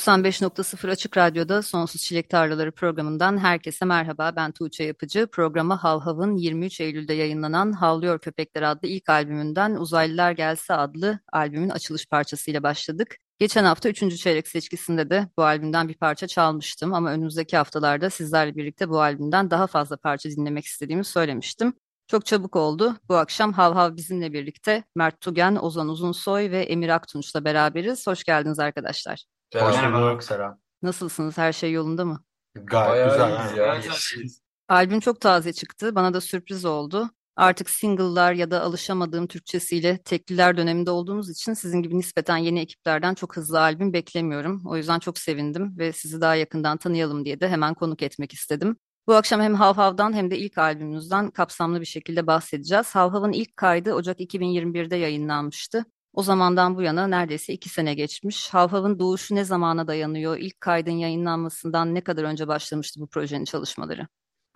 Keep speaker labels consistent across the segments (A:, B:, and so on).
A: 95.0 Açık Radyo'da Sonsuz Çilek Tarlaları programından herkese merhaba. Ben Tuğçe Yapıcı. Programa Havhav'ın 23 Eylül'de yayınlanan Havlıyor Köpekler adlı ilk albümünden Uzaylılar Gelse adlı albümün açılış parçasıyla başladık. Geçen hafta 3. çeyrek seçkisinde de bu albümden bir parça çalmıştım ama önümüzdeki haftalarda sizlerle birlikte bu albümden daha fazla parça dinlemek istediğimi söylemiştim. Çok çabuk oldu. Bu akşam Hav Hav bizimle birlikte Mert Tugen, Ozan Uzunsoy ve Emir Aktunç'la beraberiz. Hoş geldiniz arkadaşlar.
B: Hoş bulduk Selam.
A: Nasılsınız? Her şey yolunda mı?
B: Gayet
C: Bayağı
B: güzel.
C: iyiyiz
B: yani.
C: ya.
A: Albüm çok taze çıktı. Bana da sürpriz oldu. Artık single'lar ya da alışamadığım Türkçesiyle tekliler döneminde olduğumuz için sizin gibi nispeten yeni ekiplerden çok hızlı albüm beklemiyorum. O yüzden çok sevindim ve sizi daha yakından tanıyalım diye de hemen konuk etmek istedim. Bu akşam hem Hav Hav'dan hem de ilk albümünüzden kapsamlı bir şekilde bahsedeceğiz. Hav Hav'ın ilk kaydı Ocak 2021'de yayınlanmıştı. O zamandan bu yana neredeyse iki sene geçmiş. Havhav'ın doğuşu ne zamana dayanıyor? İlk kaydın yayınlanmasından ne kadar önce başlamıştı bu projenin çalışmaları?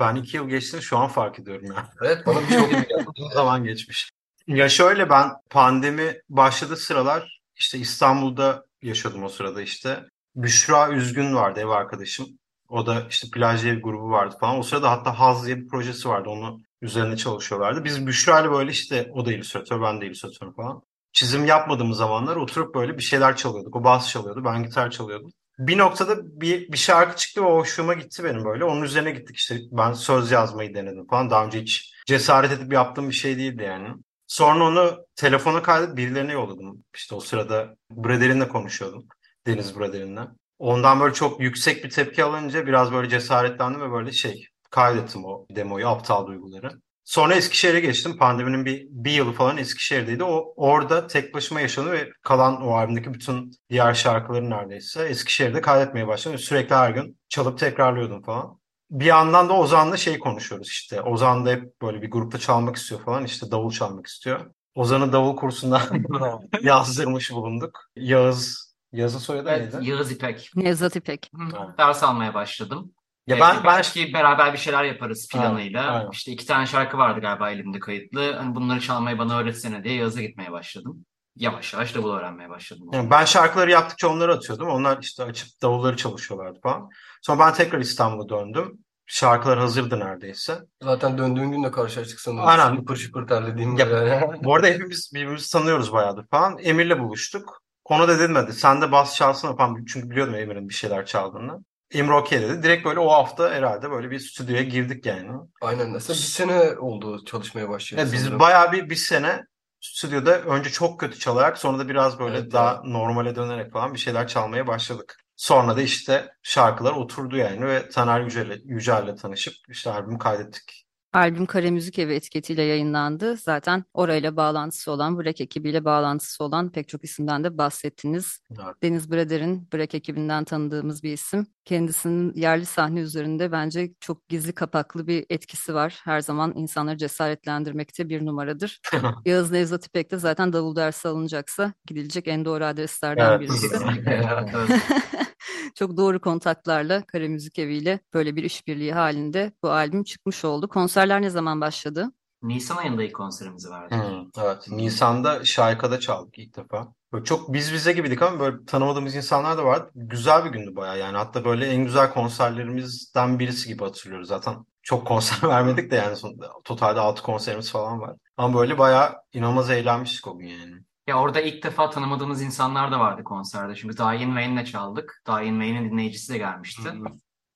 B: Ben iki yıl geçti şu an fark ediyorum ya.
C: Evet bana bir çok iyi geldi.
B: Uzun zaman geçmiş. Ya şöyle ben pandemi başladığı sıralar işte İstanbul'da yaşıyordum o sırada işte. Büşra Üzgün vardı ev arkadaşım. O da işte plaj ev grubu vardı falan. O sırada hatta Haz diye bir projesi vardı. Onu üzerine çalışıyorlardı. Biz Büşra ile böyle işte o da illüstratör ben de illüstratör falan. Çizim yapmadığımız zamanlar oturup böyle bir şeyler çalıyorduk. O bas çalıyordu ben gitar çalıyordum. Bir noktada bir, bir şarkı çıktı ve hoşuma gitti benim böyle. Onun üzerine gittik işte ben söz yazmayı denedim falan. Daha önce hiç cesaret edip yaptığım bir şey değildi yani. Sonra onu telefona kaydedip birilerine yolladım. İşte o sırada Brader'inle konuşuyordum. Deniz Brader'inle. Ondan böyle çok yüksek bir tepki alınca biraz böyle cesaretlendim ve böyle şey kaydettim o demoyu, aptal duyguları. Sonra Eskişehir'e geçtim. Pandeminin bir, bir yılı falan Eskişehir'deydi. O orada tek başıma yaşadım ve kalan o albümdeki bütün diğer şarkıları neredeyse Eskişehir'de kaydetmeye başladım. Sürekli her gün çalıp tekrarlıyordum falan. Bir yandan da Ozan'la şey konuşuyoruz işte. Ozan da hep böyle bir grupta çalmak istiyor falan. işte davul çalmak istiyor. Ozan'ı davul kursundan yazdırmış bulunduk. Yağız, Yağız'ın soyadı
D: Evet,
B: neydi?
D: Yağız İpek.
A: Nevzat İpek.
D: Hı, Ders almaya başladım.
B: Ya
D: Ee,
B: ben ben
D: belki beraber bir şeyler yaparız planıyla.
B: Aynen.
D: İşte iki tane şarkı vardı galiba elimde kayıtlı. Hani bunları çalmayı bana öğretsene diye Yağız'a gitmeye başladım. Yavaş yavaş davul öğrenmeye başladım.
B: Yani ben şarkıları yaptıkça onları atıyordum. Onlar işte açıp davulları çalışıyorlardı falan. Sonra ben tekrar İstanbul'a döndüm. Şarkılar hazırdı neredeyse.
C: Zaten döndüğün gün de karşılaştık sanırım.
B: Aynen.
C: Şıpır şıpır terlediğim
B: Ya-
C: böyle.
B: Bu arada hepimiz birbirimizi tanıyoruz bayağıdır falan. Emir'le buluştuk. Ona da dedim hadi sen de bas çalsana falan. Çünkü biliyordum Emir'in bir şeyler çaldığını. Emir okey dedi. Direkt böyle o hafta herhalde böyle bir stüdyoya girdik yani.
C: Aynen. Mesela bir sene oldu çalışmaya başlayalı
B: Evet, biz bayağı bir, bir sene stüdyoda önce çok kötü çalarak sonra da biraz böyle
C: Evet,
B: daha
C: ya.
B: normale dönerek falan bir şeyler çalmaya başladık. Sonra da işte şarkılar oturdu yani ve Taner Yücel'le Yücel'le tanışıp işte albümü kaydettik.
A: Albüm Kare Müzik Evi etiketiyle yayınlandı. Zaten orayla bağlantısı olan, Break ekibiyle bağlantısı olan pek çok isimden de bahsettiniz.
B: Evet.
A: Deniz Brader'in Break ekibinden tanıdığımız bir isim. Kendisinin yerli sahne üzerinde bence çok gizli kapaklı bir etkisi var. Her zaman insanları cesaretlendirmekte bir numaradır. Yağız Nevzat İpek de zaten davul dersi alınacaksa gidilecek en doğru adreslerden
B: Evet.
A: birisi.
D: Evet.
A: Çok doğru kontaklarla Kare Müzik Evi ile böyle bir işbirliği halinde bu albüm çıkmış oldu. Konserler ne zaman başladı?
D: Nisan ayında ilk konserimizi verdik.
B: Hmm, evet. Nisan'da Şayka'da çaldık ilk defa. Böyle çok biz bize gibiydik ama böyle tanımadığımız insanlar da vardı. Güzel bir gündü bayağı yani. Hatta böyle en güzel konserlerimizden birisi gibi hatırlıyoruz zaten. Çok konser vermedik de yani sonunda totalde 6 konserimiz falan var. Ama böyle bayağı inanılmaz eğlenmiştik o gün yani.
D: Ya orada ilk defa tanımadığımız insanlar da vardı konserde. Çünkü Dahin Wayne'le çaldık. Dahin Wayne'in dinleyicisi de gelmişti.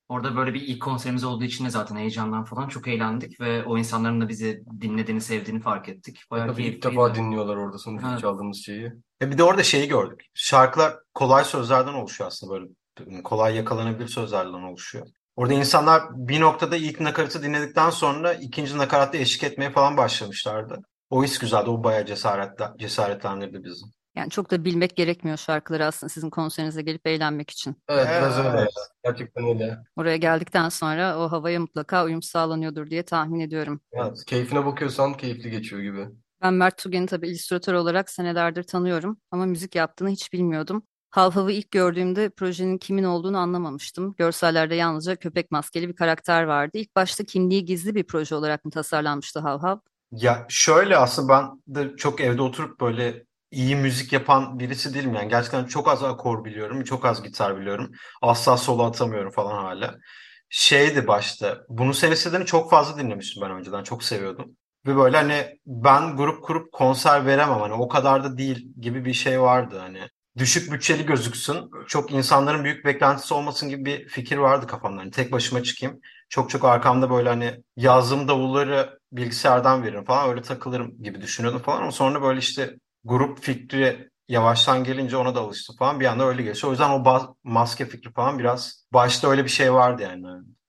D: Orada böyle bir ilk konserimiz olduğu için de zaten heyecandan falan çok eğlendik ve o insanların da bizi dinlediğini, sevdiğini fark ettik. Bayağı
C: Tabii ilk defa dinliyorlar orada sonuçta
D: Evet.
C: çaldığımız şeyi.
B: E bir de orada şeyi gördük. Şarkılar kolay sözlerden oluşuyor aslında böyle kolay yakalanabilir sözlerden oluşuyor. Orada insanlar bir noktada ilk nakaratı dinledikten sonra ikinci nakaratta eşlik etmeye falan başlamışlardı. O his güzeldi. O bayağı cesaretle, cesaretlendirdi bizi.
A: Yani çok da bilmek gerekmiyor şarkıları aslında sizin konserinize gelip eğlenmek için.
C: Evet biraz öyle.
B: Evet.
C: Gerçekten öyle.
A: Oraya geldikten sonra o havaya mutlaka uyum sağlanıyordur diye tahmin ediyorum.
B: Evet.
C: Keyfine bakıyorsan keyifli geçiyor gibi.
A: Ben Mert Tugen'i tabii illüstratör olarak senelerdir tanıyorum ama müzik yaptığını hiç bilmiyordum. Havhav'ı ilk gördüğümde projenin kimin olduğunu anlamamıştım. Görsellerde yalnızca köpek maskeli bir karakter vardı. İlk başta kimliği gizli bir proje olarak mı tasarlanmıştı Havhav?
B: Ya şöyle aslında ben de çok evde oturup böyle iyi müzik yapan birisi değilim yani. Gerçekten çok az akor biliyorum, çok az gitar biliyorum. Asla solo atamıyorum falan hala. Şeydi başta, bunun senesini çok fazla dinlemiştim ben önceden, çok seviyordum. Ve böyle hani ben grup kurup konser veremem hani o kadar da değil gibi bir şey vardı hani. Düşük bütçeli gözüksün, çok insanların büyük beklentisi olmasın gibi bir fikir vardı kafamda. Hani tek başıma çıkayım. Çok çok arkamda böyle hani yazdığım davulları bilgisayardan veririm falan öyle takılırım gibi düşünüyordum falan ama sonra böyle işte grup fikri yavaştan gelince ona da alıştım falan bir anda öyle geçti. O yüzden o maske fikri falan biraz başta öyle bir şey vardı yani.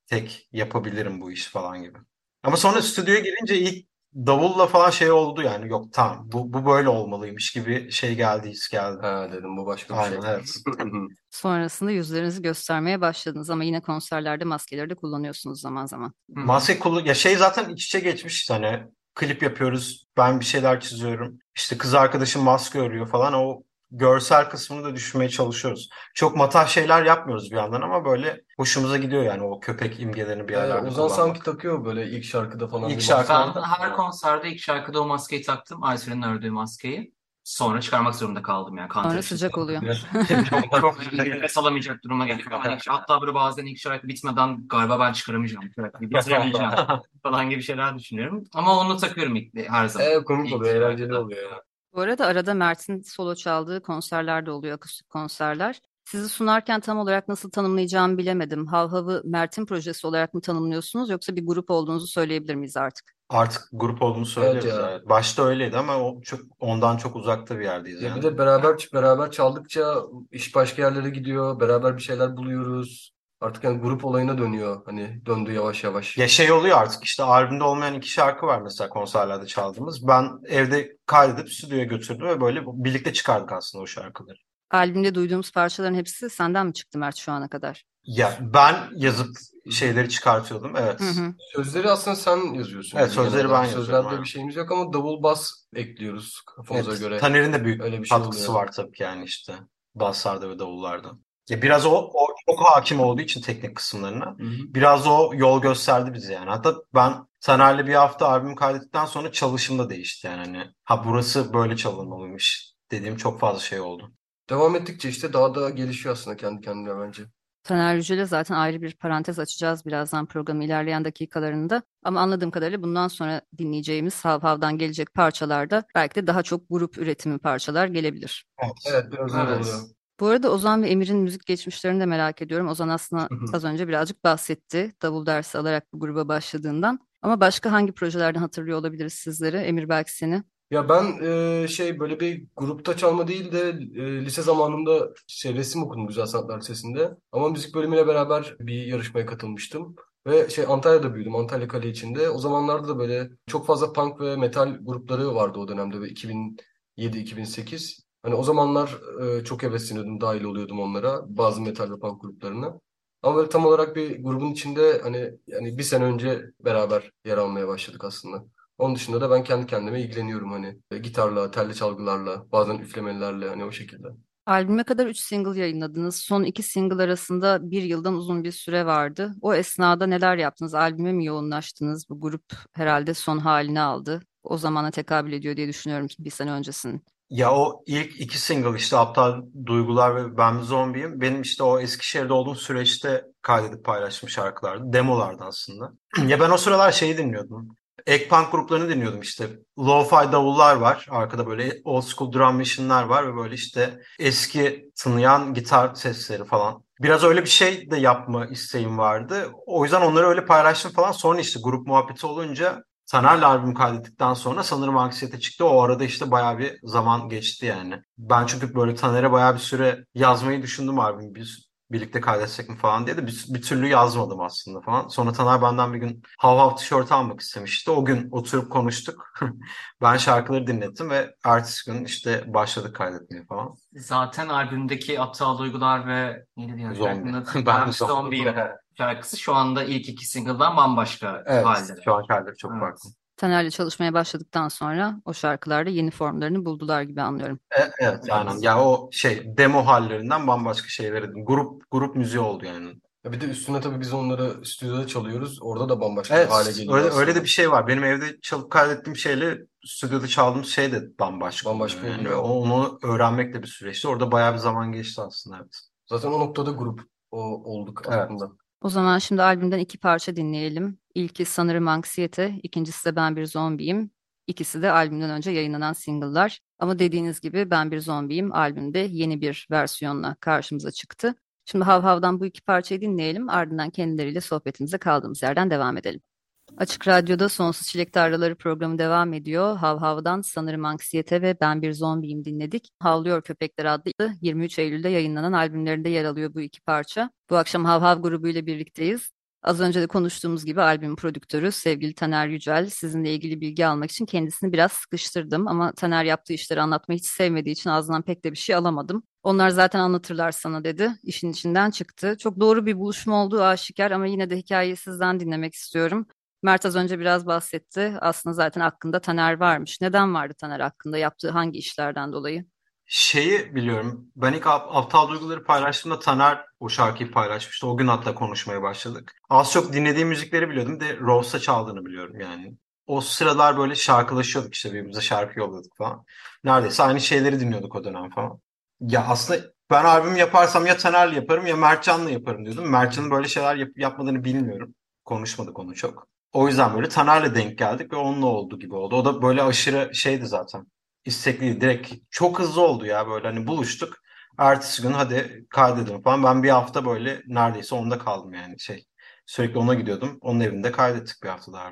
B: Tek yapabilirim bu iş falan gibi. Ama sonra stüdyoya gelince ilk davulla falan şey oldu yani yok tamam bu, bu böyle olmalıymış gibi şey geldi his geldi.
C: Ha dedim bu başka bir
B: Aynen
C: şey.
B: evet.
A: Sonrasında yüzlerinizi göstermeye başladınız ama yine konserlerde maskeleri de kullanıyorsunuz zaman zaman.
B: Maske kullan ya şey zaten iç içe geçmiş hani klip yapıyoruz ben bir şeyler çiziyorum işte kız arkadaşım maske örüyor falan o görsel kısmını da düşünmeye çalışıyoruz. Çok matah şeyler yapmıyoruz bir yandan ama böyle hoşumuza gidiyor yani o köpek imgelerini bir
C: Ee,
B: yerlerde
C: Ozan
B: kullanmak.
C: sanki takıyor böyle ilk şarkıda falan
B: İlk
C: bir
B: şarkı-
C: maske.
D: Ben her konserde ilk şarkıda o maskeyi taktım. Aysu'nun ördüğü maskeyi. Sonra çıkarmak zorunda kaldım yani kanter
A: Sonra sıcak oluyor.
D: Çok, nefes alamayacak duruma geldik. falan. Hatta böyle bazen ilk şarkı bitmeden galiba ben çıkaramayacağım. şarkıyı Bitiremeyeceğim falan gibi şeyler düşünüyorum. Ama onu takıyorum ilk, her zaman.
C: Ee, komik oluyor, eğlenceli
D: şarkıda.
C: oluyor. ya.
A: Bu arada arada Mert'in solo çaldığı konserler de oluyor, akustik konserler. Sizi sunarken tam olarak nasıl tanımlayacağımı bilemedim. Havhav'ı Mert'in projesi olarak mı tanımlıyorsunuz yoksa bir grup olduğunuzu söyleyebilir miyiz artık?
B: Artık grup olduğunu söyleriz
C: Evet ya.
B: evet. Başta öyleydi ama o çok ondan çok uzakta bir yerdeyiz
C: Ya
B: yani.
C: bir de beraber beraber çaldıkça iş başka yerlere gidiyor. Beraber bir şeyler buluyoruz. Artık yani grup olayına dönüyor. Hani döndü yavaş yavaş.
B: Ya şey oluyor artık işte albümde olmayan iki şarkı var mesela konserlerde çaldığımız. Ben evde kaydedip stüdyoya götürdüm ve böyle birlikte çıkardık aslında o şarkıları.
A: Albümde duyduğumuz parçaların hepsi senden mi çıktı Mert şu ana kadar?
B: Ya ben yazıp şeyleri çıkartıyordum evet.
A: Hı hı.
C: Sözleri aslında sen yazıyorsun.
B: Evet, sözleri ben yazıyorum,
C: Sözlerde
B: aynen.
C: bir şeyimiz yok ama davul bas ekliyoruz kafamıza
B: Evet,
C: göre.
B: Taner'in de büyük
C: Öyle bir şey
B: katkısı
C: oluyor.
B: var tabii ki yani işte basslarda ve davullarda. Ya biraz o, o çok hakim olduğu için teknik kısımlarına.
C: Hı hı.
B: Biraz o yol gösterdi bize yani. Hatta ben Taner'le bir hafta albüm kaydettikten sonra çalışım da değişti yani. Hani, ha burası böyle çalınmalıymış dediğim çok fazla şey oldu.
C: Devam ettikçe işte daha da gelişiyor aslında kendi kendine bence.
A: Taner Yücel'e zaten ayrı bir parantez açacağız birazdan programın ilerleyen dakikalarında. Ama anladığım kadarıyla bundan sonra dinleyeceğimiz Havhav'dan gelecek parçalarda belki de daha çok grup üretimi parçalar gelebilir.
C: Evet biraz öyle
D: Evet.
C: oluyor.
A: Bu arada Ozan ve Emir'in müzik geçmişlerini de merak ediyorum. Ozan aslında
C: Hı hı.
A: az önce birazcık bahsetti davul dersi alarak bu gruba başladığından. Ama başka hangi projelerden hatırlıyor olabiliriz sizleri? Emir belki seni.
C: Ya ben e, şey böyle bir grupta çalma değil de e, lise zamanında şey, resim okudum Güzel Sanatlar Lisesi'nde. Ama müzik bölümüyle beraber bir yarışmaya katılmıştım. Ve şey Antalya'da büyüdüm. Antalya Kale içinde. O zamanlarda da böyle çok fazla punk ve metal grupları vardı o dönemde ve 2007-2008. Hani o zamanlar e, çok hevesleniyordum, dahil oluyordum onlara. Bazı metal ve punk gruplarına. Ama böyle tam olarak bir grubun içinde hani yani bir sene önce beraber yer almaya başladık aslında. Onun dışında da ben kendi kendime ilgileniyorum hani e, gitarla, telli çalgılarla, bazen üflemelerle hani o şekilde.
A: Albüme kadar 3 single yayınladınız. Son iki single arasında bir yıldan uzun bir süre vardı. O esnada neler yaptınız? Albüme mi yoğunlaştınız? Bu grup herhalde son halini aldı. O zamana tekabül ediyor diye düşünüyorum ki bir sene öncesinin.
B: Ya o ilk iki single işte Aptal Duygular ve Ben Zombiyim. Benim işte o Eskişehir'de olduğum süreçte kaydedip paylaştığım şarkılardı. Demolardı aslında. Ya ben o sıralar şeyi dinliyordum. Ek gruplarını dinliyordum işte. Lo-fi davullar var. Arkada böyle old school drum machine'ler var ve böyle işte eski tınlayan gitar sesleri falan. biraz öyle bir şey de yapma isteğim vardı. O yüzden onları öyle paylaştım falan. Sonra işte grup muhabbeti olunca Taner'le albüm kaydettikten sonra sanırım anksiyete çıktı. O arada işte bayağı bir zaman geçti yani. Ben çünkü böyle Taner'e bayağı bir süre yazmayı düşündüm albümü. Biz birlikte kaydetsek mi falan diye de bir, bir türlü yazmadım aslında falan. Sonra Taner benden bir gün Hav Hav tişört almak istemişti. O gün oturup konuştuk. ben şarkıları dinlettim ve ertesi gün işte başladık kaydetmeye falan.
D: Zaten albümdeki aptal duygular ve neydi diğer
B: Zombi. Ben
D: Ben
B: Zombi.
D: Şarkısı şu anda ilk iki single'dan bambaşka
B: Evet,
D: halde.
B: şu an halleri çok
D: Evet.
B: farklı.
A: Taner'le çalışmaya başladıktan sonra o şarkılarda yeni formlarını buldular gibi anlıyorum.
B: E, evet, aynen. Ya o şey demo hallerinden bambaşka şeylere grup grup müziği oldu yani.
C: Ya bir de üstüne tabii biz onları stüdyoda çalıyoruz. Orada da bambaşka
B: Evet,
C: bir hale geliyor
B: öyle,
C: aslında.
B: öyle de bir şey var. Benim evde çalıp kaydettiğim şeyle stüdyoda çaldığım şey de bambaşka.
C: Bambaşka
B: yani. Ve Onu öğrenmek de bir süreçti. Orada bayağı bir zaman geçti aslında. Evet.
C: Zaten o noktada grup o, olduk
B: Evet.
C: aslında.
A: O zaman şimdi albümden iki parça dinleyelim. İlki sanırım Anksiyete, ikincisi de Ben Bir Zombiyim. İkisi de albümden önce yayınlanan single'lar. Ama dediğiniz gibi Ben Bir Zombiyim albümde yeni bir versiyonla karşımıza çıktı. Şimdi Hav Hav'dan bu iki parçayı dinleyelim. Ardından kendileriyle sohbetimize kaldığımız yerden devam edelim. Açık Radyo'da Sonsuz Çilek Tarlaları programı devam ediyor. Hav Hav'dan Sanırım Anksiyete ve Ben Bir Zombiyim dinledik. Havlıyor Köpekler adlı 23 Eylül'de yayınlanan albümlerinde yer alıyor bu iki parça. Bu akşam Hav Hav grubuyla birlikteyiz. Az önce de konuştuğumuz gibi albüm prodüktörü sevgili Taner Yücel sizinle ilgili bilgi almak için kendisini biraz sıkıştırdım ama Taner yaptığı işleri anlatmayı hiç sevmediği için ağzından pek de bir şey alamadım. Onlar zaten anlatırlar sana dedi. İşin içinden çıktı. Çok doğru bir buluşma olduğu aşikar ama yine de hikayeyi sizden dinlemek istiyorum. Mert az önce biraz bahsetti. Aslında zaten hakkında Taner varmış. Neden vardı Taner hakkında? Yaptığı hangi işlerden dolayı?
B: Şeyi biliyorum. Ben ilk Ap- Aptal Duyguları paylaştığımda Taner o şarkıyı paylaşmıştı. O gün hatta konuşmaya başladık. Az çok dinlediğim müzikleri biliyordum. De Rose'da çaldığını biliyorum yani. O sıralar böyle şarkılaşıyorduk işte birbirimize şarkı yolladık falan. Neredeyse aynı şeyleri dinliyorduk o dönem falan. Ya aslında ben albüm yaparsam ya Taner'le yaparım ya Mertcan'la yaparım diyordum. Mertcan'ın böyle şeyler yap- yapmadığını bilmiyorum. Konuşmadık onu çok. O yüzden böyle Taner'le denk geldik ve onunla oldu gibi oldu. O da böyle aşırı şeydi zaten. İstekliydi. Direkt çok hızlı oldu ya böyle hani buluştuk. Ertesi gün hadi kaydedelim falan. Ben bir hafta böyle neredeyse onda kaldım yani şey. Sürekli ona gidiyordum. Onun evinde kaydettik bir hafta daha.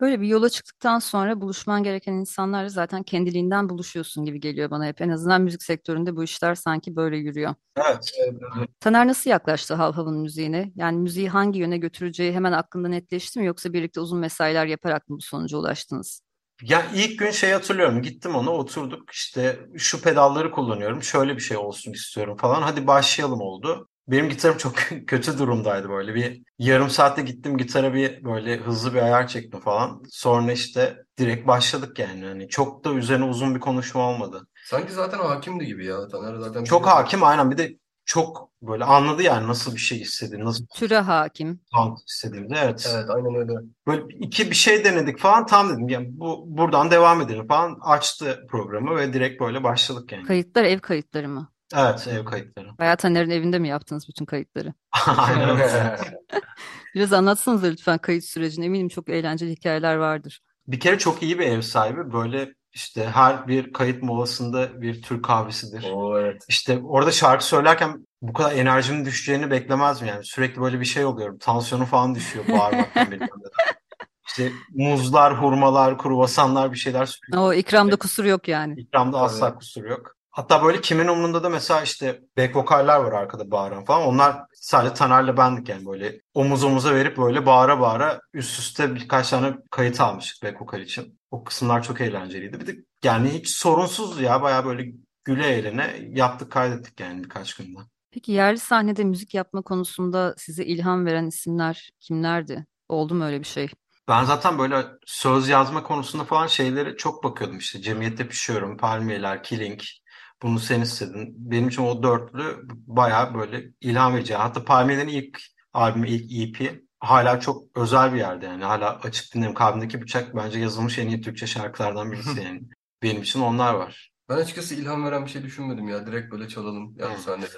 A: Böyle bir yola çıktıktan sonra buluşman gereken insanlarla zaten kendiliğinden buluşuyorsun gibi geliyor bana hep. En azından müzik sektöründe bu işler sanki böyle yürüyor.
B: Evet.
A: Taner nasıl yaklaştı Hav Hav'ın müziğine? Yani müziği hangi yöne götüreceği hemen aklında netleşti mi yoksa birlikte uzun mesailer yaparak mı bu sonuca ulaştınız?
B: Ya ilk gün şey hatırlıyorum. Gittim ona oturduk işte şu pedalları kullanıyorum. Şöyle bir şey olsun istiyorum falan. Hadi başlayalım oldu. Benim gitarım çok kötü durumdaydı böyle. Bir yarım saatte gittim gitara bir böyle hızlı bir ayar çektim falan. Sonra işte direkt başladık yani. Hani çok da üzerine uzun bir konuşma olmadı.
C: Sanki zaten hakimdi gibi ya. Taner zaten
B: Çok
C: biliyor.
B: hakim aynen bir de çok böyle anladı yani nasıl bir şey istediğini, nasıl
A: Türe hakim.
B: sound istediğini. Evet.
C: Evet aynen öyle.
B: Böyle iki bir şey denedik falan tam dedim yani bu buradan devam edelim falan açtı programı ve direkt böyle başladık yani.
A: Kayıtlar ev kayıtları mı?
B: Evet ev kayıtları.
A: Bayağı Taner'in evinde mi yaptınız bütün kayıtları?
B: Aynen öyle.
A: Biraz anlatsanıza lütfen kayıt sürecini. Eminim çok eğlenceli hikayeler vardır.
B: Bir kere çok iyi bir ev sahibi. Böyle işte her bir kayıt molasında bir Türk kahvesidir.
C: Oo evet.
B: İşte orada şarkı söylerken bu kadar enerjimin düşeceğini beklemezdim yani. Sürekli böyle bir şey oluyor. Tansiyonu falan düşüyor bağırmaktan bilmem neden. İşte muzlar, hurmalar, kruvasanlar bir şeyler sürekli.
A: O ikramda kusur yok yani.
B: İkramda asla kusur yok. Hatta böyle kimin umrunda da mesela işte back vokaller var arkada bağıran falan. Onlar sadece Taner'le bendik yani böyle omuz omuza verip böyle bağıra bağıra üst üste birkaç tane kayıt almıştık back vokal için. O kısımlar çok eğlenceliydi. Bir de yani hiç sorunsuzdu ya bayağı böyle güle eğlene yaptık kaydettik yani birkaç günde.
A: Peki yerli sahnede müzik yapma konusunda size ilham veren isimler kimlerdi? Oldu mu öyle bir şey?
B: Ben zaten böyle söz yazma konusunda falan şeylere çok bakıyordum işte. Cemiyette Pişiyorum, Palmiyeler, Killing. Bunu sen istedin. Benim için o dörtlü bayağı böyle ilham verici. Hatta Palmiye'nin ilk albümü, ilk EP hala çok özel bir yerde yani. Hala açık dinlerim. Kalbimdeki Bıçak bence yazılmış en iyi Türkçe şarkılardan birisi yani. Benim için onlar var.
C: Ben açıkçası ilham veren bir şey düşünmedim ya. Direkt böyle çalalım yani
B: Hı.
C: sahnede.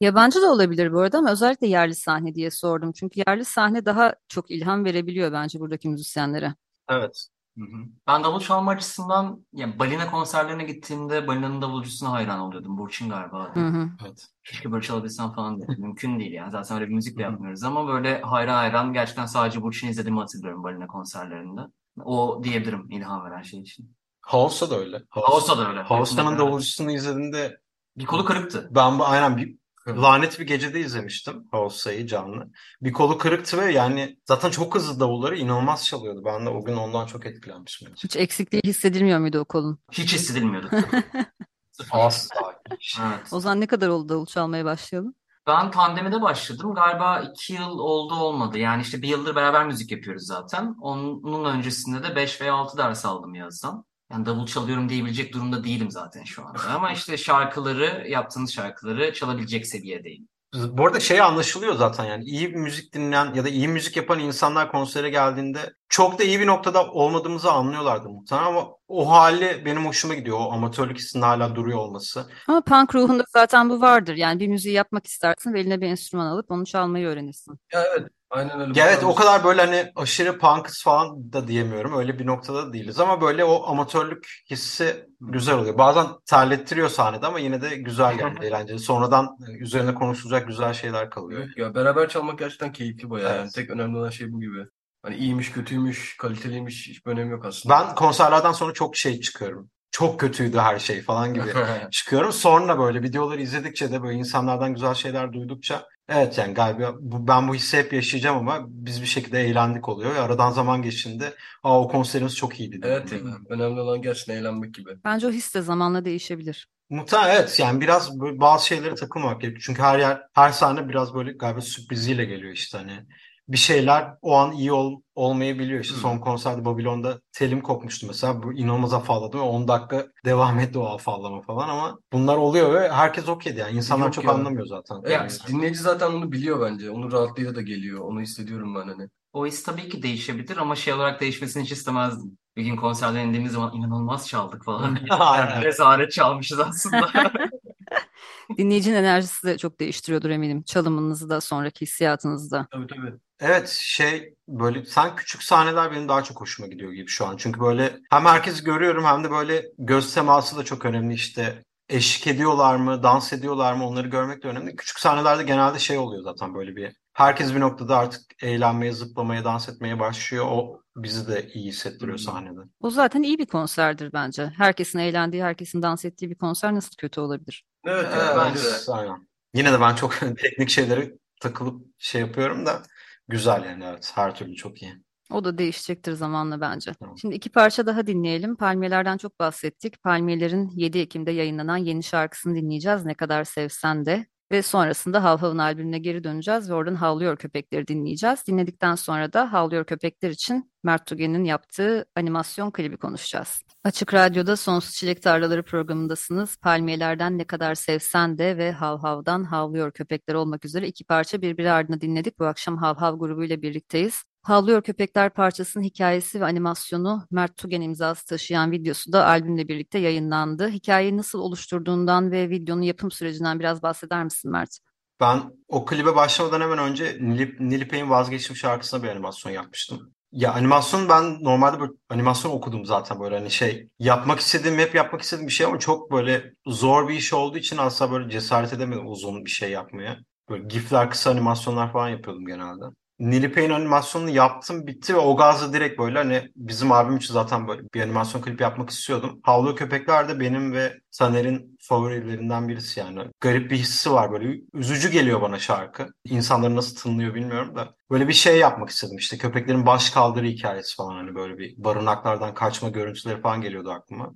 A: Yabancı da olabilir bu arada ama özellikle yerli sahne diye sordum. Çünkü yerli sahne daha çok ilham verebiliyor bence buradaki müzisyenlere.
B: Evet.
D: Hı hı. Ben davul çalma açısından ya balina konserlerine gittiğimde balinanın davulcusuna hayran oluyordum. Burçin galiba.
A: Hı hı.
B: Evet.
D: Keşke böyle çalabilsem falan dedim. Mümkün değil yani. Zaten öyle bir müzik de yapmıyoruz ama böyle hayran hayran gerçekten sadece Burçin'i izlediğimi hatırlıyorum balina konserlerinde. O diyebilirim ilham veren şey için.
B: Hausa da öyle.
D: Hausa da öyle.
B: Hausa'nın
D: Kesinlikle.
B: davulcusunu izlediğinde
D: Bir kolu kırıktı.
B: ben bu aynen bir
C: Hı.
B: lanet bir gecede izlemiştim Hausa'yı canlı. Bir kolu kırıktı ve yani zaten çok hızlı davulları inanılmaz çalıyordu. Ben de o gün ondan çok etkilenmiştim.
A: Hiç eksikliği hissedilmiyor muydu o kolun?
D: Hiç hissedilmiyordu.
B: Asla.
D: Evet.
A: O zaman ne kadar oldu davul çalmaya başlayalım?
D: Ben pandemide başladım. Galiba iki yıl oldu olmadı. Yani işte bir yıldır beraber müzik yapıyoruz zaten. Onun öncesinde de 5 veya 6 ders aldım yazdan. Yani davul çalıyorum diyebilecek durumda değilim zaten şu anda. Ama işte şarkıları, yaptığınız şarkıları çalabilecek seviyedeyim.
B: Bu arada şey anlaşılıyor zaten yani iyi müzik dinleyen ya da iyi müzik yapan insanlar konsere geldiğinde çok da iyi bir noktada olmadığımızı anlıyorlardı muhtemelen ama o hali benim hoşuma gidiyor. O amatörlük hissinin hala duruyor olması.
A: Ama punk ruhunda zaten bu vardır. Yani bir müziği yapmak istersin ve eline bir enstrüman alıp onu çalmayı öğrenirsin.
C: Ya evet. Aynen öyle.
B: Ya evet o kadar böyle hani aşırı punkız falan da diyemiyorum. Öyle bir noktada da değiliz ama böyle o amatörlük hissi güzel oluyor. Bazen terlettiriyor sahnede ama yine de güzel yani eğlenceli. Sonradan e, üzerine konuşulacak güzel şeyler kalıyor.
C: Ya beraber çalmak gerçekten keyifli bayağı.
B: Evet.
C: Yani tek önemli olan şey bu gibi. Hani iyiymiş, kötüymüş, kaliteliymiş hiçbir önemi yok aslında.
B: Ben konserlerden sonra çok şey çıkıyorum. Çok kötüydü her şey falan gibi çıkıyorum. Sonra böyle videoları izledikçe de böyle insanlardan güzel şeyler duydukça evet yani galiba bu, ben bu hissi hep yaşayacağım ama biz bir şekilde eğlendik oluyor. Ve aradan zaman geçtiğinde aa o konserimiz çok iyiydi.
C: Evet
B: diyorum.
C: ya. Önemli olan gerçekten eğlenmek gibi.
A: Bence o his de zamanla değişebilir.
B: Muhtemelen evet yani biraz bazı şeylere takılmak gerekiyor. Çünkü her yer her sahne biraz böyle galiba sürpriziyle geliyor işte hani. Bir şeyler o an iyi ol, olmayabiliyor. İşte son konserde Babilon'da telim kopmuştu mesela. Bu inanılmaz afalladım ve 10 dakika devam etti o afallama falan ama bunlar oluyor ve herkes okeydi yani. İnsanlar
C: Yok
B: çok
C: ya.
B: anlamıyor zaten.
C: Evet,
B: Yani.
C: dinleyici zaten onu biliyor bence. Onun rahatlığıyla da geliyor. Onu hissediyorum ben hani.
D: O his tabii ki değişebilir ama şey olarak değişmesini hiç istemezdim. Bir gün konserden indiğimiz zaman inanılmaz çaldık falan.
B: Aynen.
D: Rezalet çalmışız aslında.
A: Dinleyicinin enerjisi de çok değiştiriyordur eminim. Çalımınızı da sonraki hissiyatınızı da.
C: Tabii tabii.
B: Evet şey böyle sen küçük sahneler benim daha çok hoşuma gidiyor gibi şu an. Çünkü böyle hem herkesi görüyorum hem de böyle göz teması da çok önemli işte. Eşlik ediyorlar mı, dans ediyorlar mı onları görmek de önemli. Küçük sahnelerde genelde şey oluyor zaten böyle bir. Herkes bir noktada artık eğlenmeye, zıplamaya, dans etmeye başlıyor. O bizi de iyi hissettiriyor
C: Hı.
B: sahnede.
A: O zaten iyi bir konserdir bence. Herkesin eğlendiği, herkesin dans ettiği bir konser nasıl kötü olabilir?
C: Evet ya
B: Evet,
C: bence de.
B: aynen. Yine de ben çok teknik şeylere takılıp şey yapıyorum da güzel yani evet her türlü çok iyi.
A: O da değişecektir zamanla bence.
B: Tamam.
A: Şimdi iki parça daha dinleyelim. Palmiyelerden çok bahsettik. Palmiyelerin 7 Ekim'de yayınlanan yeni şarkısını dinleyeceğiz. Ne kadar sevsen de. Ve sonrasında Hav Hav'ın albümüne geri döneceğiz ve oradan Havlıyor Köpekleri dinleyeceğiz. Dinledikten sonra da Havlıyor Köpekler için Mert Tügen'in yaptığı animasyon klibi konuşacağız. Açık Radyo'da Sonsuz Çilek Tarlaları programındasınız. Palmiyelerden Ne Kadar Sevsen de ve Hav Hav'dan Havlıyor Köpekler olmak üzere iki parça birbiri ardına dinledik. Bu akşam Hav Hav grubuyla birlikteyiz. Havlıyor Köpekler parçasının hikayesi ve animasyonu Mert Tügen imzası taşıyan videosu da albümle birlikte yayınlandı. Hikayeyi nasıl oluşturduğundan ve videonun yapım sürecinden biraz bahseder misin Mert?
B: Ben o klibe başlamadan hemen önce Nilip, Nilipek'in Vazgeçtim şarkısına bir animasyon yapmıştım. Ya animasyon ben normalde böyle animasyon okudum zaten böyle hani şey yapmak istediğim hep yapmak istediğim bir şey ama çok böyle zor bir iş olduğu için asla böyle cesaret edemedim uzun bir şey yapmaya. Böyle gifler kısa animasyonlar falan yapıyordum genelde. Nilipek'in animasyonunu yaptım bitti ve o gazla direkt böyle hani bizim abim için zaten böyle bir animasyon klip yapmak istiyordum. Havlu Köpekler de benim ve Taner'in favorilerinden birisi yani. Garip bir hissi var böyle üzücü geliyor bana şarkı. İnsanları nasıl tınlıyor bilmiyorum da. Böyle bir şey yapmak istedim işte köpeklerin baş kaldırı hikayesi falan hani böyle bir barınaklardan kaçma görüntüleri falan geliyordu aklıma.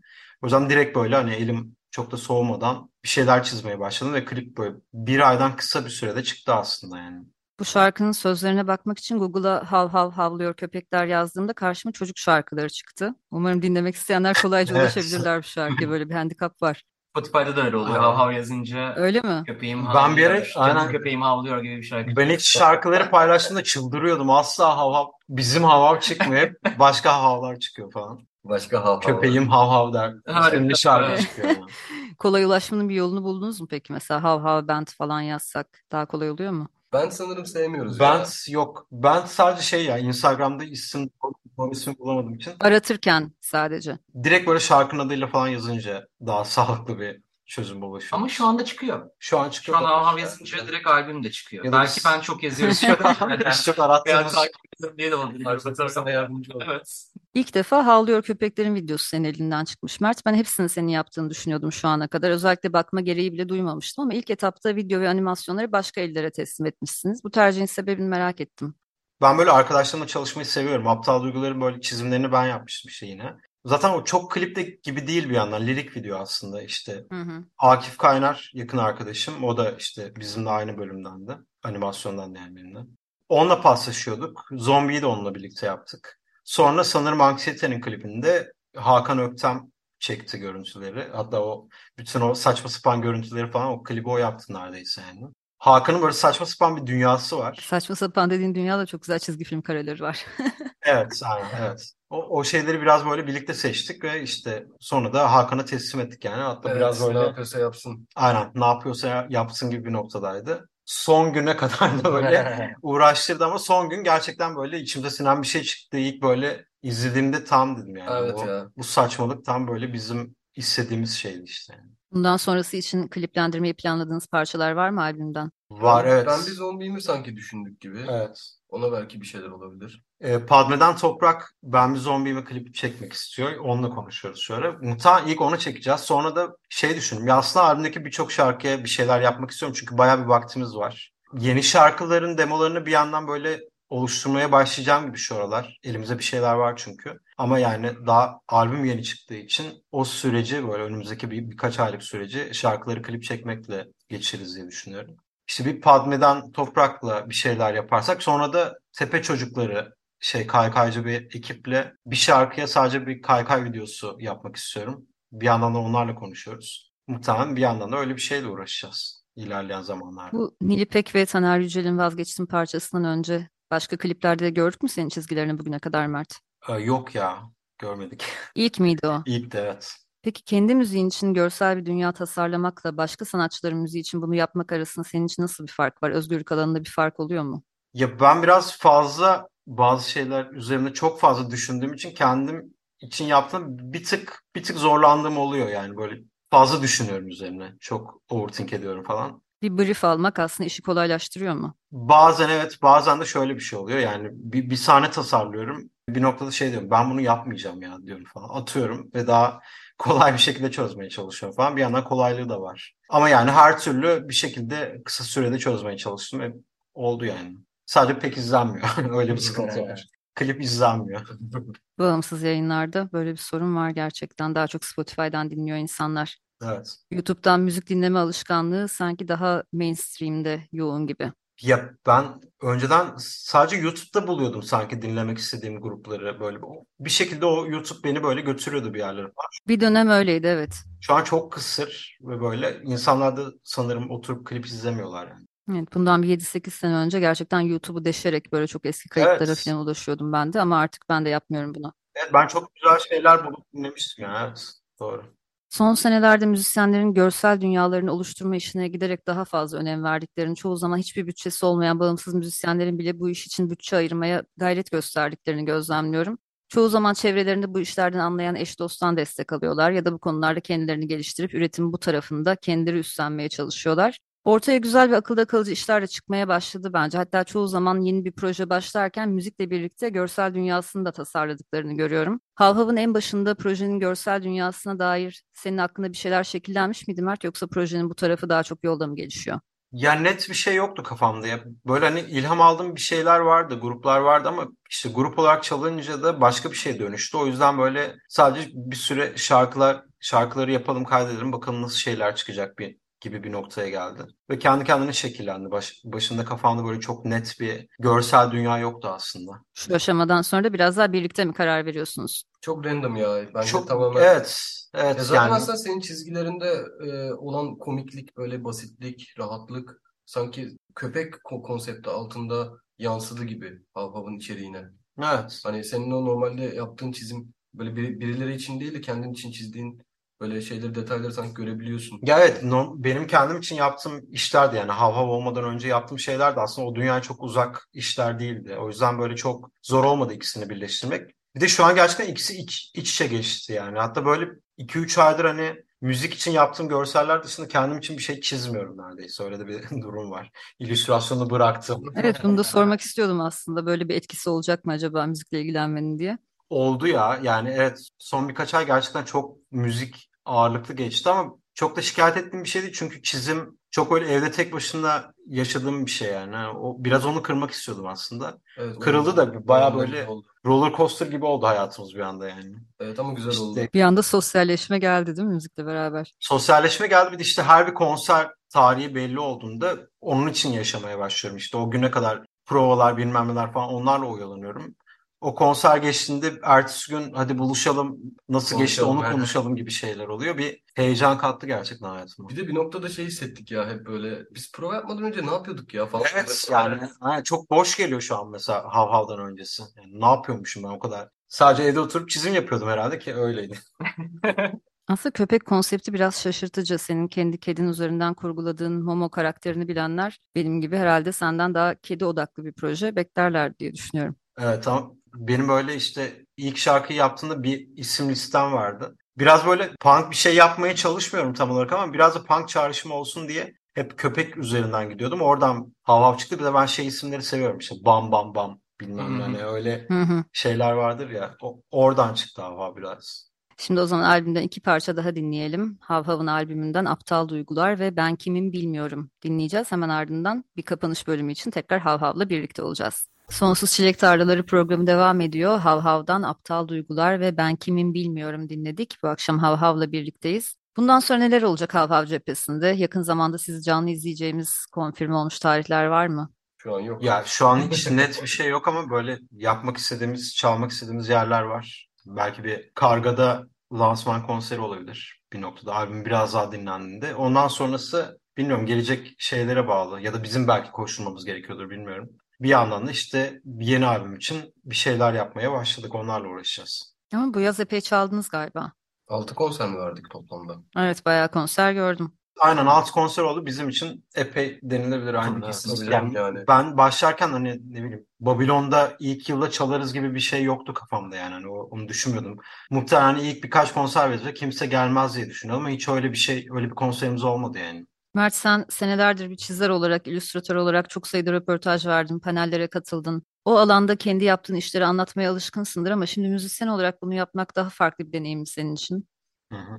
B: O yüzden direkt böyle hani elim çok da soğumadan bir şeyler çizmeye başladım ve klip böyle bir aydan kısa bir sürede çıktı aslında yani.
A: Bu şarkının sözlerine bakmak için Google'a hav hav havlıyor köpekler yazdığımda karşıma çocuk şarkıları çıktı. Umarım dinlemek isteyenler kolayca
B: Evet.
A: ulaşabilirler bu şarkıya. Böyle bir handikap var.
D: Spotify'da da öyle oluyor. Hav hav yazınca
A: Öyle mi?
D: köpeğim
B: Ben bir ara-
D: havlıyor,
B: aynen.
D: köpeğim havlıyor gibi bir şarkı.
B: Ben ilk şarkıları paylaştığımda çıldırıyordum. Asla hav hav, bizim hav hav çıkmıyor. Hep başka havlar çıkıyor falan.
C: Başka hav hav.
B: Köpeğim hav hav der. Ünlü şarkı
D: evet.
B: çıkıyor. yani.
A: Kolay ulaşmanın bir yolunu buldunuz mu peki? Mesela hav hav band falan yazsak daha kolay oluyor mu?
C: Ben sanırım sevmiyoruz
B: Ben
C: ya.
B: yok. Ben sadece şey ya Instagram'da isim o ismi bulamadığım için.
A: Aratırken sadece.
B: Direkt böyle şarkının adıyla falan yazınca daha sağlıklı bir çözüm ulaşıyor.
D: Ama şu anda çıkıyor.
B: Şu an
D: Şu
B: çıkıyor.
D: an Hav yazınca direkt albüm de çıkıyor.
B: Ya da
D: Belki
B: biz-
D: ben çok yazıyoruz şu an.
B: Biz çok arattığımız
D: takip ediyorum diye de olabilir.
C: Sana yardımcı olur.
D: Evet.
A: İlk defa Havlıyor Köpeklerin videosu senin elinden çıkmış Mert. Ben hepsini senin yaptığını düşünüyordum şu ana kadar. Özellikle bakma gereği bile duymamıştım ama ilk etapta video ve animasyonları başka ellere teslim etmişsiniz. Bu tercihin sebebini merak ettim.
B: Ben böyle arkadaşlarımla çalışmayı seviyorum. Aptal Duygular'ın böyle çizimlerini ben yapmıştım işte yine. Zaten o çok klipte gibi değil bir yandan. Lirik video aslında işte.
A: Hı hı.
B: Akif Kaynar yakın arkadaşım. O da işte bizimle aynı bölümdendi. Animasyondan yani birinden. Onunla paslaşıyorduk. Zombiyi de onunla birlikte yaptık. Sonra sanırım Anksiyete'nin klibinde Hakan Öktem çekti görüntüleri. Hatta o bütün o saçma sapan görüntüleri falan o klibi o yaptı neredeyse yani. Hakan'ın böyle saçma sapan bir dünyası var.
A: Saçma sapan dediğin dünyada çok güzel çizgi film kareleri var.
B: Evet, aynen, evet. O, o şeyleri biraz böyle birlikte seçtik ve işte sonra da Hakan'a teslim ettik yani. Hatta
C: Evet,
B: biraz
C: ne
B: böyle
C: yapıyorsa yapsın.
B: aynen ne yapıyorsa yapsın gibi bir noktadaydı. Son güne kadar da böyle uğraştırdı ama son gün gerçekten böyle içimde sinen bir şey çıktı. İlk böyle izlediğimde tam dedim yani.
C: Evet
B: bu,
C: ya.
B: bu saçmalık tam böyle bizim istediğimiz şeydi işte. yani.
A: Bundan sonrası için kliplendirmeyi planladığınız parçalar var mı albümden?
B: Var evet.
C: Ben bir zombiyi mi sanki düşündük gibi.
B: Evet.
C: Ona belki bir şeyler olabilir.
B: E, Padme'den Toprak ben bir zombimi klip çekmek istiyor. Onunla konuşuyoruz şöyle. Muhtemelen ilk onu çekeceğiz. Sonra da şey düşündüm. Ya aslında albümdeki birçok şarkıya bir şeyler yapmak istiyorum. Çünkü bayağı bir vaktimiz var. Yeni şarkıların demolarını bir yandan böyle oluşturmaya başlayacağım gibi şu aralar. Elimizde bir şeyler var çünkü. Ama yani daha albüm yeni çıktığı için o süreci böyle önümüzdeki bir, birkaç aylık süreci şarkıları klip çekmekle geçiririz diye düşünüyorum. İşte bir Padme'den Toprak'la bir şeyler yaparsak sonra da Tepe Çocukları şey kaykaycı bir ekiple bir şarkıya sadece bir kaykay videosu yapmak istiyorum. Bir yandan da onlarla konuşuyoruz. Muhtemelen bir yandan da öyle bir şeyle uğraşacağız ilerleyen zamanlarda.
A: Bu Nilipek ve Taner Yücel'in Vazgeçtim parçasından önce başka kliplerde de gördük mü senin çizgilerini bugüne kadar Mert?
B: Ee, yok ya görmedik.
A: İlk miydi o?
B: İlk de evet.
A: Peki kendi müziğin için görsel bir dünya tasarlamakla başka sanatçıların müziği için bunu yapmak arasında senin için nasıl bir fark var? Özgürlük alanında bir fark oluyor mu?
B: Ya ben biraz fazla bazı şeyler üzerine çok fazla düşündüğüm için kendim için yaptığım bir tık bir tık zorlandığım oluyor yani böyle fazla düşünüyorum üzerine. Çok overthink ediyorum falan.
A: Bir brief almak aslında işi kolaylaştırıyor mu?
B: Bazen evet bazen de şöyle bir şey oluyor yani bir, bir sahne tasarlıyorum bir noktada şey diyorum ben bunu yapmayacağım ya diyorum falan atıyorum ve daha kolay bir şekilde çözmeye çalışıyorum falan bir yandan kolaylığı da var. Ama yani her türlü bir şekilde kısa sürede çözmeye çalıştım ve oldu yani. Sadece pek izlenmiyor öyle bir sıkıntı var. Klip izlenmiyor.
A: Bağımsız yayınlarda böyle bir sorun var gerçekten. Daha çok Spotify'dan dinliyor insanlar.
B: Evet.
A: YouTube'dan müzik dinleme alışkanlığı sanki daha mainstream'de yoğun gibi.
B: Ya ben önceden sadece YouTube'da buluyordum sanki dinlemek istediğim grupları böyle. Bir şekilde o YouTube beni böyle götürüyordu bir yerlere.
A: Bir dönem öyleydi evet.
B: Şu an çok kısır ve böyle insanlar da sanırım oturup klip izlemiyorlar yani.
A: Evet, bundan bir 7-8 sene önce gerçekten YouTube'u deşerek böyle çok eski kayıtlara
B: Evet.
A: falan ulaşıyordum ben de ama artık ben de yapmıyorum bunu.
B: Evet ben çok güzel şeyler bulup dinlemiştim yani evet doğru.
A: Son senelerde müzisyenlerin görsel dünyalarını oluşturma işine giderek daha fazla önem verdiklerini, çoğu zaman hiçbir bütçesi olmayan bağımsız müzisyenlerin bile bu iş için bütçe ayırmaya gayret gösterdiklerini gözlemliyorum. Çoğu zaman çevrelerinde bu işlerden anlayan eş dosttan destek alıyorlar ya da bu konularda kendilerini geliştirip üretimin bu tarafında kendileri üstlenmeye çalışıyorlar. Ortaya güzel ve akılda kalıcı işler de çıkmaya başladı bence. Hatta çoğu zaman yeni bir proje başlarken müzikle birlikte görsel dünyasını da tasarladıklarını görüyorum. Havhav'ın en başında projenin görsel dünyasına dair senin hakkında bir şeyler şekillenmiş miydi Mert yoksa projenin bu tarafı daha çok yolda mı gelişiyor?
B: Ya net bir şey yoktu kafamda ya. Böyle hani ilham aldığım bir şeyler vardı, gruplar vardı ama işte grup olarak çalınca da başka bir şey dönüştü. O yüzden böyle sadece bir süre şarkılar şarkıları yapalım, kaydedelim bakalım nasıl şeyler çıkacak bir gibi bir noktaya geldi. Ve kendi kendine şekillendi. Baş, başında kafamda böyle çok net bir görsel dünya yoktu aslında.
A: Şu aşamadan sonra da biraz daha birlikte mi karar veriyorsunuz?
C: Çok random ya. Bence
B: Çok
C: tamamen.
B: evet, evet
C: Ya zaten
B: yani
C: aslında senin çizgilerinde e, olan komiklik, böyle basitlik, rahatlık sanki köpek ko- konsepti altında yansıdı gibi Havhav'ın içeriğine.
B: evet.
C: Hani senin o normalde yaptığın çizim böyle bir- birileri için değil de kendin için çizdiğin böyle şeyleri, detayları sanki görebiliyorsun.
B: Ya evet no- benim kendim için yaptığım işlerdi yani hav hav olmadan önce yaptığım şeyler de aslında o dünyaya çok uzak işler değildi. O yüzden böyle çok zor olmadı ikisini birleştirmek. Bir de şu an gerçekten ikisi iç, iç içe geçti yani. Hatta böyle 2-3 aydır hani müzik için yaptığım görseller dışında kendim için bir şey çizmiyorum neredeyse. Öyle de bir durum var. İllüstrasyonu bıraktım.
A: Evet bunu da sormak istiyordum aslında. Böyle bir etkisi olacak mı acaba müzikle ilgilenmenin diye.
B: Oldu ya yani evet son birkaç ay gerçekten çok müzik ağırlıklı geçti ama çok da şikayet ettiğim bir şey değil çünkü çizim çok öyle evde tek başına yaşadığım bir şey yani. Yani o biraz onu kırmak istiyordum aslında.
C: Evet,
B: Kırıldı
C: oldu.
B: da bayağı
C: Oldu,
B: böyle
C: oldu.
B: roller coaster gibi oldu hayatımız bir anda yani.
C: Evet ama güzel oldu.
B: İşte
A: Bir anda sosyalleşme geldi değil mi müzikle beraber?
B: sosyalleşme geldi bir de işte her bir konser tarihi belli olduğunda onun için yaşamaya başlıyorum. İşte o güne kadar provalar bilmem neler falan onlarla oyalanıyorum. O konser geçtiğinde ertesi gün hadi buluşalım nasıl geçti
C: Konuşalım,
B: onu
C: aynen.
B: konuşalım gibi şeyler oluyor. Bir heyecan kattı gerçekten hayatıma.
C: Bir de bir noktada şey hissettik ya hep böyle biz prova yapmadan önce ne yapıyorduk ya falan.
B: Evet yani aynen, çok boş geliyor şu an mesela Hav Hav'dan öncesi. Yani ne yapıyormuşum ben o kadar. Sadece evde oturup çizim yapıyordum herhalde ki öyleydi.
A: Aslında köpek konsepti biraz şaşırtıcı. Senin kendi kedin üzerinden kurguladığın Momo karakterini bilenler benim gibi herhalde senden daha kedi odaklı bir proje beklerler diye düşünüyorum.
B: Evet tamam. Benim böyle işte ilk şarkıyı yaptığımda bir isim listem vardı. Biraz böyle punk bir şey yapmaya çalışmıyorum tam olarak ama biraz da punk çağrışımı olsun diye hep köpek üzerinden gidiyordum. Oradan hav hav çıktı. Bir de ben şey isimleri seviyorum işte bam bam bam bilmem ne hani öyle şeyler vardır ya. O, oradan çıktı hav hav biraz.
A: Şimdi o zaman albümden iki parça daha dinleyelim. Hav Hav'ın albümünden Aptal Duygular ve Ben Kimim Bilmiyorum dinleyeceğiz. Hemen ardından bir kapanış bölümü için tekrar Hav Hav'la birlikte olacağız. Sonsuz Çilek Tarlaları programı devam ediyor. Hav Hav'dan Aptal Duygular ve Ben Kimim Bilmiyorum dinledik. Bu akşam Hav Hav'la birlikteyiz. Bundan sonra neler olacak Hav Hav cephesinde? Yakın zamanda sizi canlı izleyeceğimiz konfirme olmuş tarihler var mı?
C: Şu an yok.
B: Ya şu an hiç net bir şey yok ama böyle yapmak istediğimiz, çalmak istediğimiz yerler var. Belki bir Karga'da lansman konseri olabilir bir noktada. Albüm biraz daha dinlendiğinde. Ondan sonrası bilmiyorum gelecek şeylere bağlı ya da bizim belki koşulmamız gerekiyordur bilmiyorum. Bir yandan da işte yeni albüm için bir şeyler yapmaya başladık. Onlarla uğraşacağız.
A: Ama bu yaz epey çaldınız galiba.
C: 6 konser mi verdik toplamda?
A: Evet bayağı konser gördüm.
B: Aynen alt konser oldu bizim için epey denilebilir evet.
D: kesinlikle.
B: Yani
C: Yani.
B: ben başlarken hani ne bileyim Babilon'da ilk yılda çalarız gibi bir şey yoktu kafamda yani hani o- onu düşünmüyordum. Muhtemelen hani ilk birkaç konser verecek kimse gelmez diye düşünüyordum ama hiç öyle bir şey öyle bir konserimiz olmadı yani.
A: Mert sen senelerdir bir çizer olarak, illüstratör olarak çok sayıda röportaj verdin, panellere katıldın. O alanda kendi yaptığın işleri anlatmaya alışkınsındır ama şimdi müzisyen olarak bunu yapmak daha farklı bir deneyim senin için.
B: Hı hı.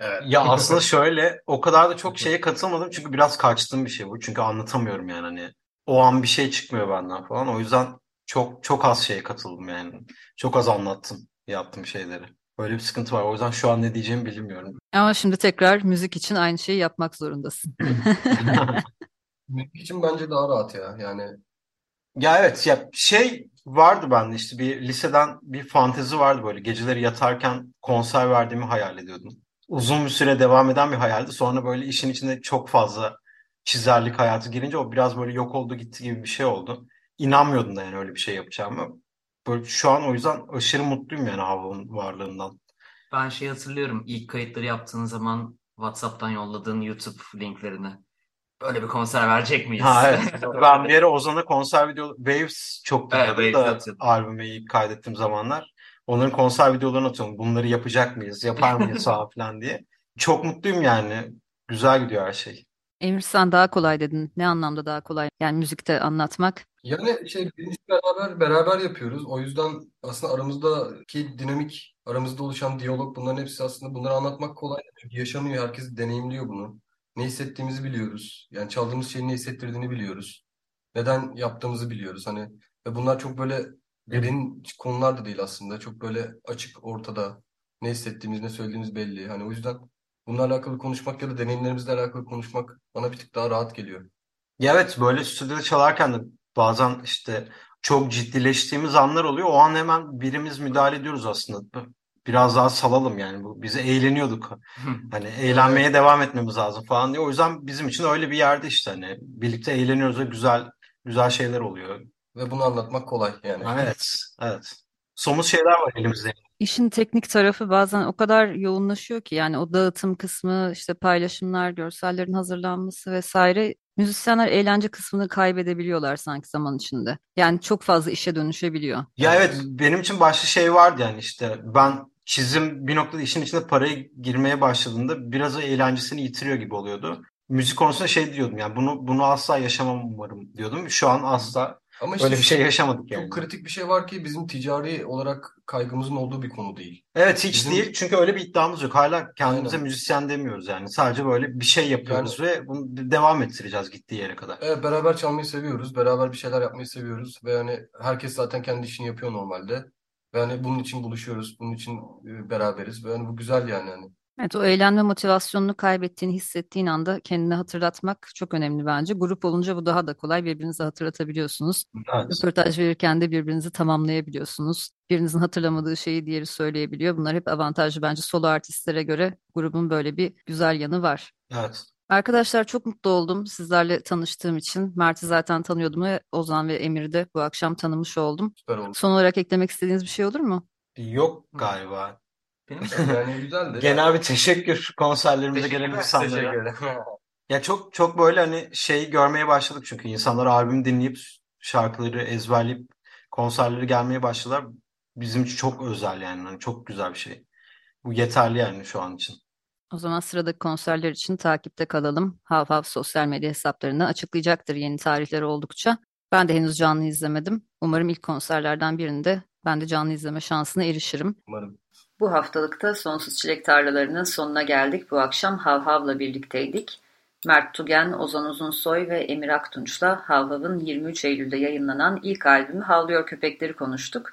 C: Evet.
B: Ya aslında şöyle o kadar da çok şeye katılmadım çünkü biraz kaçtığım bir şey bu. Çünkü anlatamıyorum yani hani o an bir şey çıkmıyor benden falan. O yüzden çok çok az şeye katıldım yani. Çok az anlattım yaptığım şeyleri. Böyle bir sıkıntı var. O yüzden şu an ne diyeceğimi bilmiyorum.
A: Ama şimdi tekrar müzik için aynı şeyi yapmak zorundasın.
C: Müzik için bence daha rahat ya. Yani
B: Ya evet ya şey vardı bende işte bir liseden bir fantezi vardı böyle geceleri yatarken konser verdiğimi hayal ediyordum. Uzun bir süre devam eden bir hayaldi. Sonra böyle işin içinde çok fazla çizerlik hayatı girince o biraz böyle yok oldu gitti gibi bir şey oldu. İnanmıyordum da yani öyle bir şey yapacağımı. Böyle şu an o yüzden aşırı mutluyum yani Havva'nın varlığından.
D: Ben şey hatırlıyorum ilk kayıtları yaptığın zaman WhatsApp'tan yolladığın YouTube linklerini. Böyle bir konser verecek miyiz?
B: Ha evet. Ben bir ara Ozan'a konser video Waves çok
D: Evet,
B: dinliyordum
D: Waves'i
B: da albümü ilk kaydettiğim zamanlar. Onların konser videolarını atıyorum. Bunları yapacak mıyız? Yapar mıyız falan filan diye. Çok mutluyum yani. Güzel gidiyor her şey.
A: Emir sen daha kolay dedin. Ne anlamda daha kolay? Yani müzikte anlatmak.
C: Yani şey biz beraber beraber yapıyoruz. O yüzden aslında aramızdaki dinamik, aramızda oluşan diyalog bunların hepsi aslında bunları anlatmak kolay. Çünkü yaşanıyor, herkes deneyimliyor bunu. Ne hissettiğimizi biliyoruz. Yani çaldığımız şeyin ne hissettirdiğini biliyoruz. Neden yaptığımızı biliyoruz. Hani ve bunlar çok böyle derin konular da değil aslında. Çok böyle açık ortada. Ne hissettiğimiz, ne söylediğimiz belli. Hani o yüzden bununla alakalı konuşmak ya da deneyimlerimizle alakalı konuşmak bana bir tık daha rahat geliyor.
B: Ya evet böyle stüdyoda çalarken de bazen işte çok ciddileştiğimiz anlar oluyor. O an hemen birimiz müdahale ediyoruz aslında. Biraz daha salalım yani. Bu, bize eğleniyorduk. Hani eğlenmeye devam etmemiz lazım falan diye. O yüzden bizim için öyle bir yerde işte hani birlikte eğleniyoruz ve güzel güzel şeyler oluyor.
C: Ve bunu anlatmak kolay yani.
B: Evet, evet. Somut şeyler var elimizde.
A: İşin teknik tarafı bazen o kadar yoğunlaşıyor ki yani o dağıtım kısmı, işte paylaşımlar, görsellerin hazırlanması vesaire müzisyenler eğlence kısmını kaybedebiliyorlar sanki zaman içinde. Yani çok fazla işe dönüşebiliyor.
B: Ya evet benim için başka şey vardı yani işte ben çizim bir noktada işin içinde paraya girmeye başladığında biraz o eğlencesini yitiriyor gibi oluyordu. Müzik konusunda şey diyordum yani bunu bunu asla yaşamam umarım diyordum. Şu an asla
C: Ama işte
B: öyle bir şey yaşamadık yani.
C: çok kritik bir şey var ki bizim ticari olarak kaygımızın olduğu bir konu değil.
B: Evet hiç
C: Bizim-
B: değil çünkü öyle bir iddiamız yok. Hala kendimize
C: Aynen.
B: müzisyen demiyoruz yani. Sadece böyle bir şey yapıyoruz ve bunu devam ettireceğiz gittiği yere kadar.
C: Evet, beraber çalmayı seviyoruz. Beraber bir şeyler yapmayı seviyoruz. Ve yani herkes zaten kendi işini yapıyor normalde. Ve hani bunun için buluşuyoruz. Bunun için e, beraberiz. Ve hani bu güzel yani. Hani.
A: Evet, o eğlenme motivasyonunu kaybettiğini hissettiğin anda kendine hatırlatmak çok önemli bence. Grup olunca bu daha da kolay. Birbirinize hatırlatabiliyorsunuz.
B: Evet.
A: Röportaj verirken de birbirinizi tamamlayabiliyorsunuz. Birinizin hatırlamadığı şeyi diğeri söyleyebiliyor. Bunlar hep avantajlı bence solo artistlere göre grubun böyle bir güzel yanı var.
B: Evet.
A: Arkadaşlar çok mutlu oldum sizlerle tanıştığım için. Mert'i zaten tanıyordum ve Ozan ve Emir'i de bu akşam tanımış oldum.
C: Süper oldu.
A: Son olarak eklemek istediğiniz bir şey olur mu?
B: Yok galiba.
D: Benim
C: Yani güzeldi.
B: Genel bir teşekkür konserlerimize gelen
C: Teşekkür
B: insanlara.
C: ederim.
B: Ya çok çok böyle hani şey görmeye başladık çünkü insanlar albüm dinleyip şarkıları ezberleyip konserleri gelmeye başladılar. Bizim için çok özel yani. Hani çok güzel bir şey. Bu yeterli yani şu an için.
A: O zaman sıradaki konserler için takipte kalalım. Hav Hav sosyal medya hesaplarında açıklayacaktır yeni tarihleri oldukça. Ben de henüz canlı izlemedim. Umarım ilk konserlerden birinde ben de canlı izleme şansına erişirim.
C: Umarım.
A: Bu haftalıkta Sonsuz Çilek Tarlalarının sonuna geldik. Bu akşam Hav Hav'la birlikteydik. Mert Tugen, Ozan Uzunsoy ve Emir Aktunç'la Hav Hav'ın 23 Eylül'de yayınlanan ilk albümü Havlıyor Köpekleri konuştuk.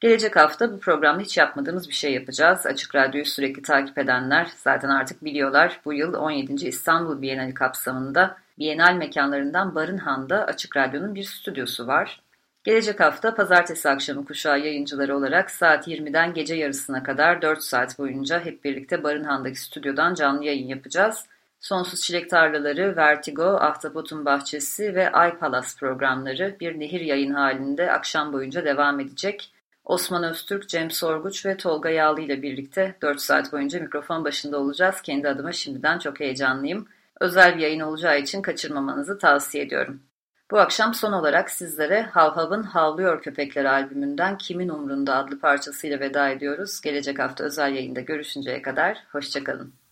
A: Gelecek hafta bu programda hiç yapmadığımız bir şey yapacağız. Açık Radyo'yu sürekli takip edenler zaten artık biliyorlar. Bu yıl 17. İstanbul Bienali kapsamında Bienal mekanlarından Barınhan'da Açık Radyo'nun bir stüdyosu var. Gelecek hafta pazartesi akşamı kuşağı yayıncıları olarak saat 20'den gece yarısına kadar 4 saat boyunca hep birlikte Barınhan'daki stüdyodan canlı yayın yapacağız. Sonsuz Çilek Tarlaları, Vertigo, Ahtapot'un Bahçesi ve Ay Palas programları bir nehir yayın halinde akşam boyunca devam edecek. Osman Öztürk, Cem Sorguç ve Tolga Yağlı ile birlikte 4 saat boyunca mikrofon başında olacağız. Kendi adıma şimdiden çok heyecanlıyım. Özel bir yayın olacağı için kaçırmamanızı tavsiye ediyorum. Bu akşam son olarak sizlere Hav Hav'ın Havlıyor Köpekler albümünden Kimin Umrunda adlı parçasıyla veda ediyoruz. Gelecek hafta özel yayında görüşünceye kadar hoşçakalın.